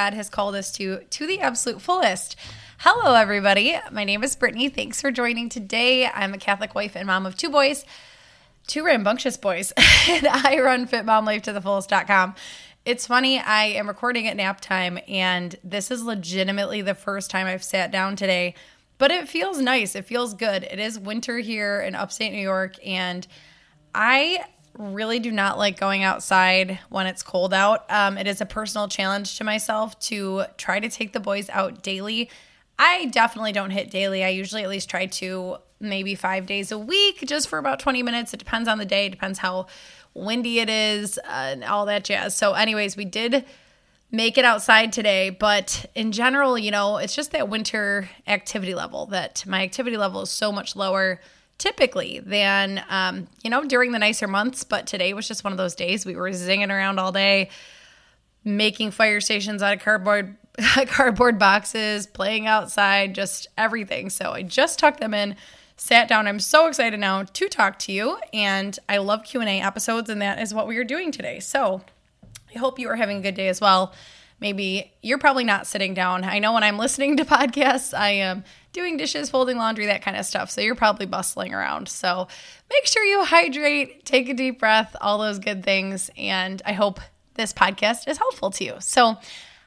God has called us to to the absolute fullest. Hello, everybody. My name is Brittany. Thanks for joining today. I'm a Catholic wife and mom of two boys, two rambunctious boys, and I run fitmomlifetothefullest.com. It's funny, I am recording at nap time, and this is legitimately the first time I've sat down today, but it feels nice. It feels good. It is winter here in upstate New York, and I really do not like going outside when it's cold out. Um, it is a personal challenge to myself to try to take the boys out daily. I definitely don't hit daily. I usually at least try to maybe five days a week, just for about 20 minutes. It depends on the day, it depends how windy it is, uh, and all that jazz. So, anyways, we did make it outside today, but in general, you know, it's just that winter activity level that my activity level is so much lower typically than um, you know during the nicer months but today was just one of those days we were zinging around all day making fire stations out of cardboard cardboard boxes playing outside just everything. So i just tucked them in sat down. I'm so excited now to talk to you and i love q&a episodes and that is what we are doing today. So i hope you are having a good day as well. Maybe you're probably not sitting down. I know when i'm listening to podcasts i am doing dishes, folding laundry, that kind of stuff. So you're probably bustling around. So make sure you hydrate, take a deep breath, all those good things. And I hope this podcast is helpful to you. So,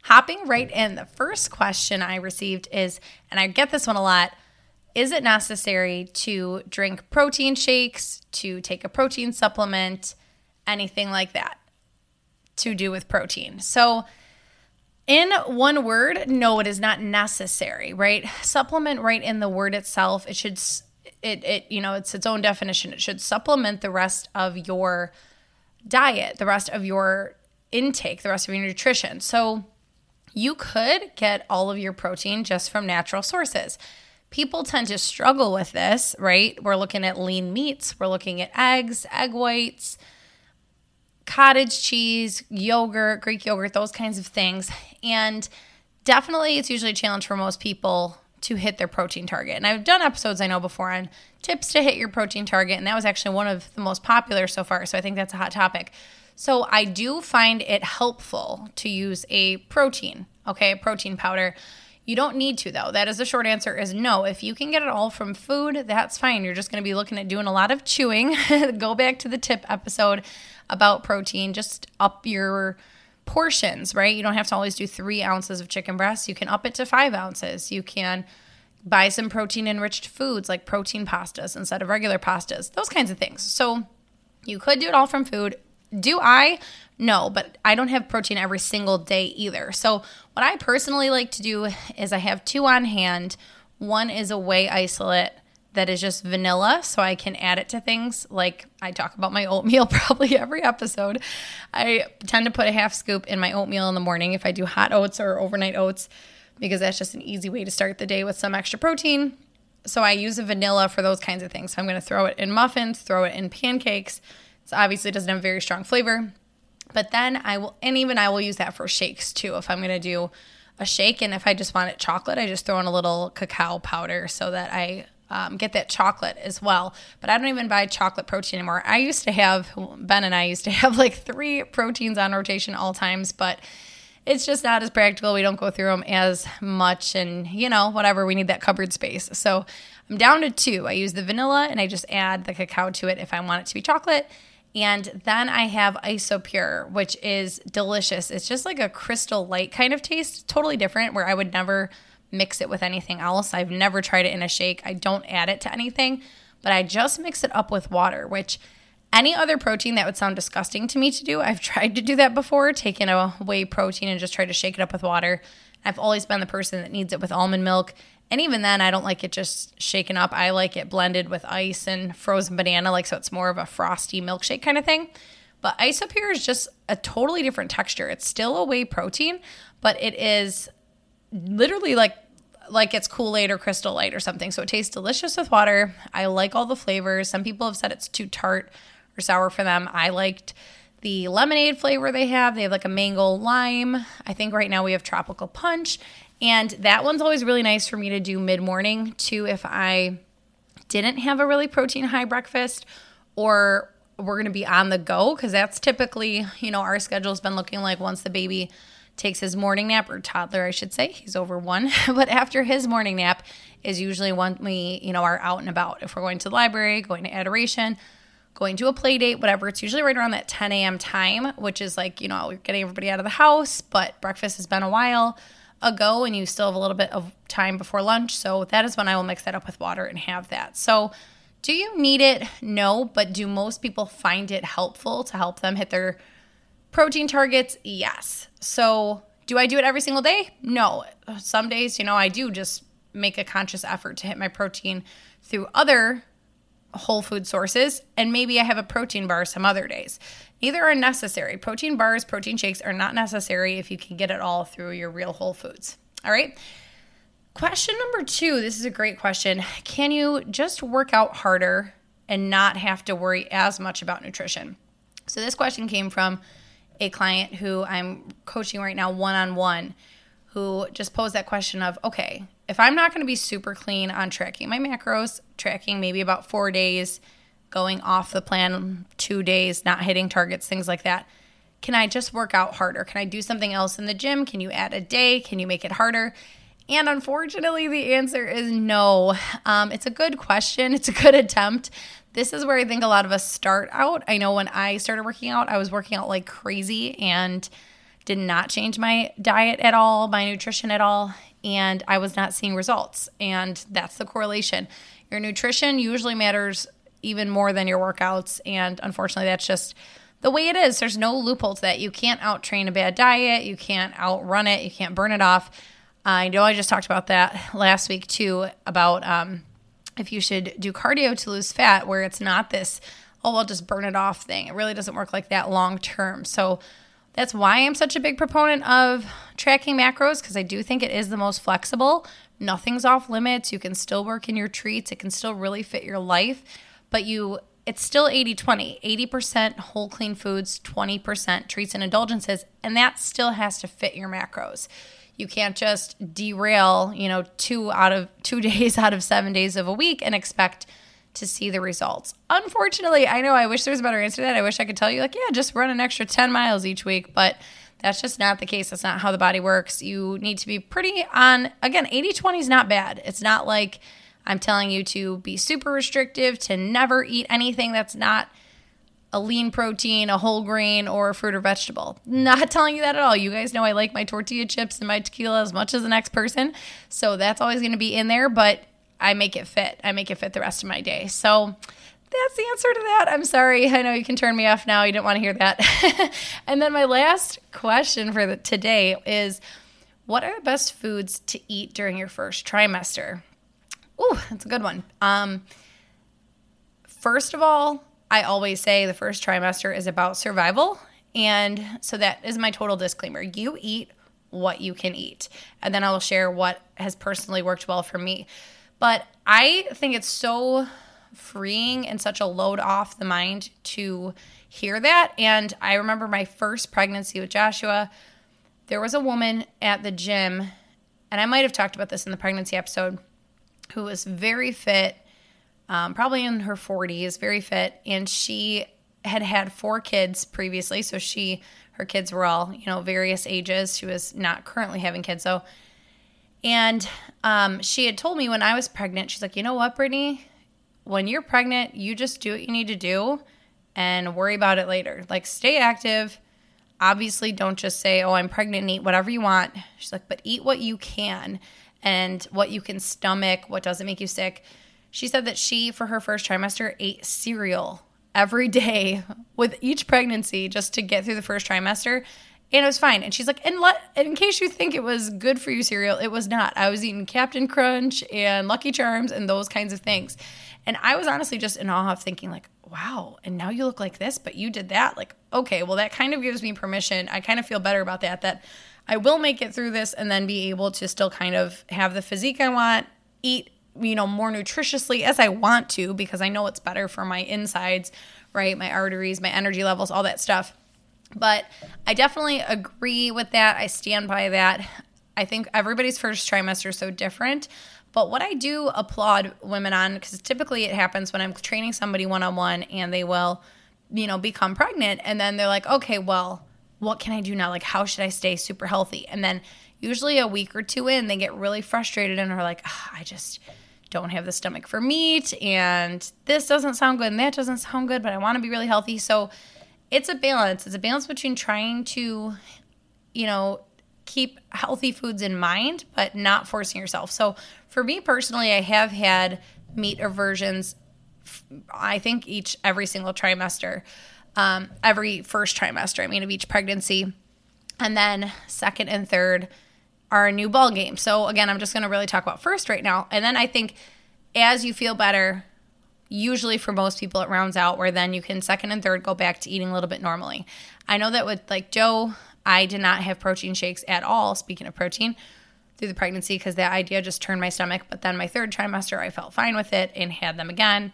hopping right in, the first question I received is, and I get this one a lot is it necessary to drink protein shakes, to take a protein supplement, anything like that to do with protein? So, in one word, no, it is not necessary, right? Supplement right in the word itself. It should it it you know, it's its own definition. It should supplement the rest of your diet, the rest of your intake, the rest of your nutrition. So you could get all of your protein just from natural sources. People tend to struggle with this, right? We're looking at lean meats, we're looking at eggs, egg whites, cottage cheese, yogurt, Greek yogurt, those kinds of things. And definitely it's usually a challenge for most people to hit their protein target. And I've done episodes I know before on tips to hit your protein target, and that was actually one of the most popular so far. So I think that's a hot topic. So I do find it helpful to use a protein, okay, protein powder. You don't need to though. That is the short answer is no. If you can get it all from food, that's fine. You're just going to be looking at doing a lot of chewing. Go back to the tip episode about protein. Just up your portions, right? You don't have to always do three ounces of chicken breast. You can up it to five ounces. You can buy some protein enriched foods like protein pastas instead of regular pastas, those kinds of things. So you could do it all from food. Do I? No, but I don't have protein every single day either. So what I personally like to do is I have two on hand. One is a whey isolate that is just vanilla so I can add it to things. Like I talk about my oatmeal probably every episode. I tend to put a half scoop in my oatmeal in the morning if I do hot oats or overnight oats because that's just an easy way to start the day with some extra protein. So I use a vanilla for those kinds of things. So I'm going to throw it in muffins, throw it in pancakes. It obviously it doesn't have very strong flavor. But then I will, and even I will use that for shakes too. If I'm going to do a shake and if I just want it chocolate, I just throw in a little cacao powder so that I um, get that chocolate as well. But I don't even buy chocolate protein anymore. I used to have, Ben and I used to have like three proteins on rotation all times, but it's just not as practical. We don't go through them as much, and you know, whatever, we need that cupboard space. So I'm down to two. I use the vanilla and I just add the cacao to it if I want it to be chocolate. And then I have Isopure, which is delicious. It's just like a crystal light kind of taste, totally different, where I would never mix it with anything else. I've never tried it in a shake. I don't add it to anything, but I just mix it up with water, which any other protein that would sound disgusting to me to do. I've tried to do that before, taking a whey protein and just try to shake it up with water. I've always been the person that needs it with almond milk. And even then, I don't like it just shaken up. I like it blended with ice and frozen banana, like so it's more of a frosty milkshake kind of thing. But Isopure is just a totally different texture. It's still a whey protein, but it is literally like like it's Kool-Aid or Crystal Light or something. So it tastes delicious with water. I like all the flavors. Some people have said it's too tart or sour for them. I liked the lemonade flavor they have. They have like a mango lime. I think right now we have tropical punch. And that one's always really nice for me to do mid morning too if I didn't have a really protein high breakfast or we're going to be on the go because that's typically, you know, our schedule's been looking like once the baby takes his morning nap, or toddler, I should say. He's over one. but after his morning nap is usually when we, you know, are out and about. If we're going to the library, going to adoration, going to a play date, whatever, it's usually right around that 10 a.m. time, which is like, you know, we're getting everybody out of the house, but breakfast has been a while ago and you still have a little bit of time before lunch. So that is when I will mix that up with water and have that. So do you need it? No, but do most people find it helpful to help them hit their protein targets? Yes. So do I do it every single day? No. Some days, you know, I do just make a conscious effort to hit my protein through other whole food sources, and maybe I have a protein bar some other days. Neither are necessary. Protein bars, protein shakes are not necessary if you can get it all through your real whole foods. All right. Question number two this is a great question. Can you just work out harder and not have to worry as much about nutrition? So, this question came from a client who I'm coaching right now one on one who just posed that question of okay, if I'm not going to be super clean on tracking my macros, tracking maybe about four days, going off the plan two days, not hitting targets, things like that, can I just work out harder? Can I do something else in the gym? Can you add a day? Can you make it harder? And unfortunately, the answer is no. Um, it's a good question, it's a good attempt. This is where I think a lot of us start out. I know when I started working out, I was working out like crazy and did not change my diet at all, my nutrition at all and I was not seeing results. And that's the correlation. Your nutrition usually matters even more than your workouts. And unfortunately, that's just the way it is. There's no loophole to that. You can't out train a bad diet, you can't outrun it, you can't burn it off. I know I just talked about that last week too about um, if you should do cardio to lose fat, where it's not this, oh, I'll just burn it off thing. It really doesn't work like that long term. So, that's why I'm such a big proponent of tracking macros because I do think it is the most flexible. Nothing's off limits. You can still work in your treats. It can still really fit your life, but you it's still 80-20. 80% whole clean foods, 20% treats and indulgences, and that still has to fit your macros. You can't just derail, you know, 2 out of 2 days out of 7 days of a week and expect to see the results. Unfortunately, I know I wish there was a better answer to that. I wish I could tell you, like, yeah, just run an extra 10 miles each week, but that's just not the case. That's not how the body works. You need to be pretty on, again, 80 20 is not bad. It's not like I'm telling you to be super restrictive, to never eat anything that's not a lean protein, a whole grain, or a fruit or vegetable. Not telling you that at all. You guys know I like my tortilla chips and my tequila as much as the next person. So that's always going to be in there. But I make it fit. I make it fit the rest of my day. So that's the answer to that. I'm sorry. I know you can turn me off now. You didn't want to hear that. and then my last question for the, today is what are the best foods to eat during your first trimester? Ooh, that's a good one. Um, first of all, I always say the first trimester is about survival. And so that is my total disclaimer. You eat what you can eat. And then I will share what has personally worked well for me. But I think it's so freeing and such a load off the mind to hear that. And I remember my first pregnancy with Joshua, there was a woman at the gym, and I might have talked about this in the pregnancy episode, who was very fit, um, probably in her 40s, very fit, and she had had four kids previously. So she, her kids were all, you know, various ages. She was not currently having kids. So and um, she had told me when I was pregnant, she's like, you know what, Brittany? When you're pregnant, you just do what you need to do and worry about it later. Like, stay active. Obviously, don't just say, oh, I'm pregnant and eat whatever you want. She's like, but eat what you can and what you can stomach, what doesn't make you sick. She said that she, for her first trimester, ate cereal every day with each pregnancy just to get through the first trimester and it was fine. And she's like, and in case you think it was good for you cereal, it was not. I was eating Captain Crunch and Lucky Charms and those kinds of things. And I was honestly just in awe of thinking, like, wow, and now you look like this, but you did that. Like, okay, well, that kind of gives me permission. I kind of feel better about that, that I will make it through this and then be able to still kind of have the physique I want, eat, you know, more nutritiously as I want to, because I know it's better for my insides, right? My arteries, my energy levels, all that stuff but I definitely agree with that. I stand by that. I think everybody's first trimester is so different. But what I do applaud women on, because typically it happens when I'm training somebody one on one and they will, you know, become pregnant. And then they're like, okay, well, what can I do now? Like, how should I stay super healthy? And then usually a week or two in, they get really frustrated and are like, oh, I just don't have the stomach for meat and this doesn't sound good and that doesn't sound good, but I want to be really healthy. So it's a balance. It's a balance between trying to, you know, keep healthy foods in mind, but not forcing yourself. So for me personally, I have had meat aversions, I think each, every single trimester, um, every first trimester, I mean, of each pregnancy. And then second and third are a new ball game. So again, I'm just going to really talk about first right now. And then I think as you feel better, usually for most people it rounds out where then you can second and third go back to eating a little bit normally. I know that with like Joe, I did not have protein shakes at all. Speaking of protein, through the pregnancy because that idea just turned my stomach. But then my third trimester, I felt fine with it and had them again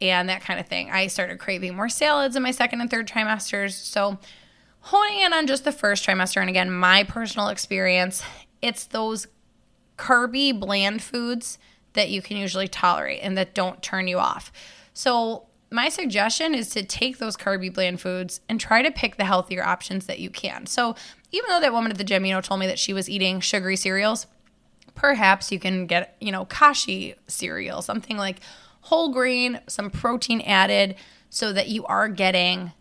and that kind of thing. I started craving more salads in my second and third trimesters. So, honing in on just the first trimester, and again, my personal experience, it's those carby, bland foods that you can usually tolerate and that don't turn you off. So, my suggestion is to take those carby, bland foods and try to pick the healthier options that you can. So, even though that woman at the gym, you know, told me that she was eating sugary cereals, perhaps you can get, you know, kashi cereal, something like whole grain, some protein added so that you are getting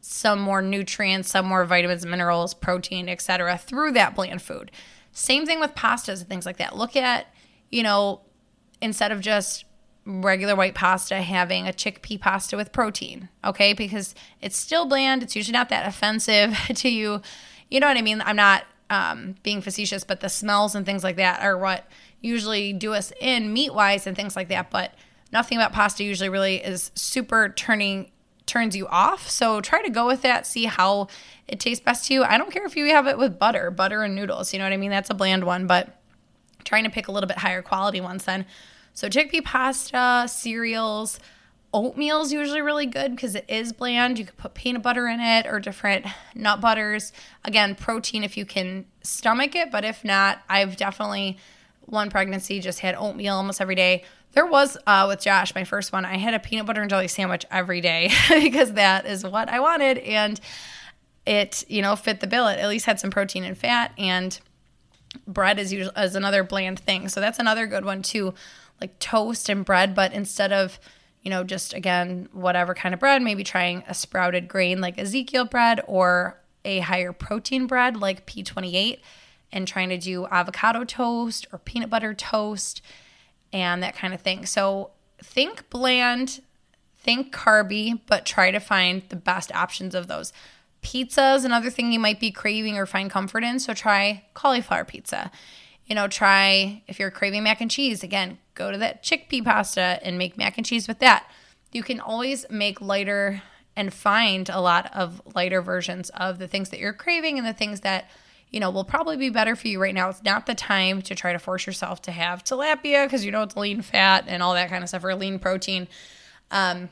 some more nutrients, some more vitamins, minerals, protein, etc. through that bland food. Same thing with pastas and things like that. Look at, you know, instead of just regular white pasta having a chickpea pasta with protein, okay? Because it's still bland, it's usually not that offensive to you. You know what I mean? I'm not um, being facetious, but the smells and things like that are what usually do us in meat wise and things like that. But nothing about pasta usually really is super turning turns you off. So try to go with that, see how it tastes best to you. I don't care if you have it with butter, butter and noodles. You know what I mean? That's a bland one, but trying to pick a little bit higher quality ones then. So chickpea pasta, cereals, oatmeal is usually really good because it is bland. You could put peanut butter in it or different nut butters. Again, protein if you can stomach it, but if not, I've definitely one pregnancy just had oatmeal almost every day. There was uh, with Josh, my first one. I had a peanut butter and jelly sandwich every day because that is what I wanted, and it you know fit the bill. It at least had some protein and fat, and bread is usually is another bland thing. So that's another good one too, like toast and bread. But instead of you know just again whatever kind of bread, maybe trying a sprouted grain like Ezekiel bread or a higher protein bread like P28 and trying to do avocado toast or peanut butter toast and that kind of thing. So think bland, think carby, but try to find the best options of those. Pizza is another thing you might be craving or find comfort in. So try cauliflower pizza. You know, try if you're craving mac and cheese, again, go to that chickpea pasta and make mac and cheese with that. You can always make lighter and find a lot of lighter versions of the things that you're craving and the things that you know, will probably be better for you right now. It's not the time to try to force yourself to have tilapia because you know it's lean fat and all that kind of stuff or lean protein. Um,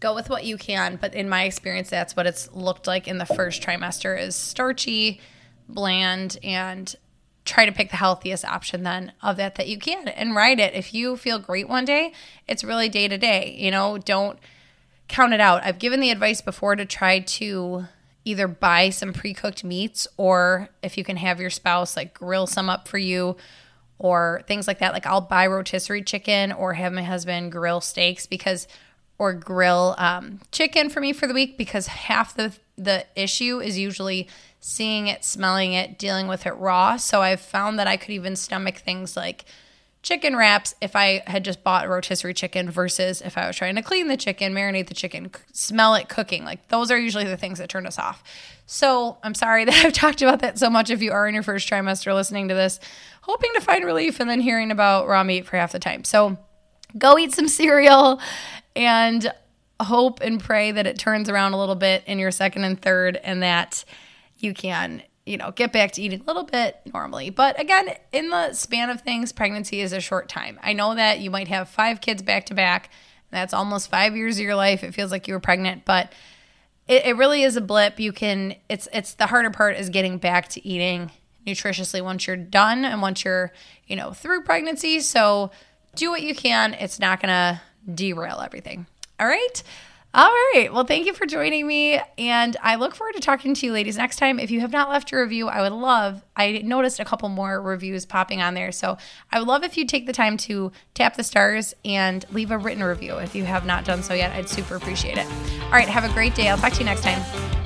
go with what you can, but in my experience, that's what it's looked like in the first trimester is starchy, bland, and try to pick the healthiest option then of that that you can and ride it. If you feel great one day, it's really day to day. You know, don't count it out. I've given the advice before to try to either buy some pre-cooked meats or if you can have your spouse like grill some up for you or things like that like I'll buy rotisserie chicken or have my husband grill steaks because or grill um, chicken for me for the week because half the the issue is usually seeing it, smelling it, dealing with it raw. So I've found that I could even stomach things like chicken wraps if I had just bought rotisserie chicken versus if I was trying to clean the chicken, marinate the chicken, smell it cooking. Like those are usually the things that turn us off. So I'm sorry that I've talked about that so much if you are in your first trimester listening to this, hoping to find relief and then hearing about raw meat for half the time. So go eat some cereal and hope and pray that it turns around a little bit in your second and third and that you can you know, get back to eating a little bit normally. But again, in the span of things, pregnancy is a short time. I know that you might have five kids back to back. That's almost five years of your life. It feels like you were pregnant, but it, it really is a blip. You can, it's, it's the harder part is getting back to eating nutritiously once you're done and once you're, you know, through pregnancy. So do what you can. It's not going to derail everything. All right. All right. Well, thank you for joining me. And I look forward to talking to you ladies next time. If you have not left a review, I would love, I noticed a couple more reviews popping on there. So I would love if you take the time to tap the stars and leave a written review. If you have not done so yet, I'd super appreciate it. All right. Have a great day. I'll talk to you next time.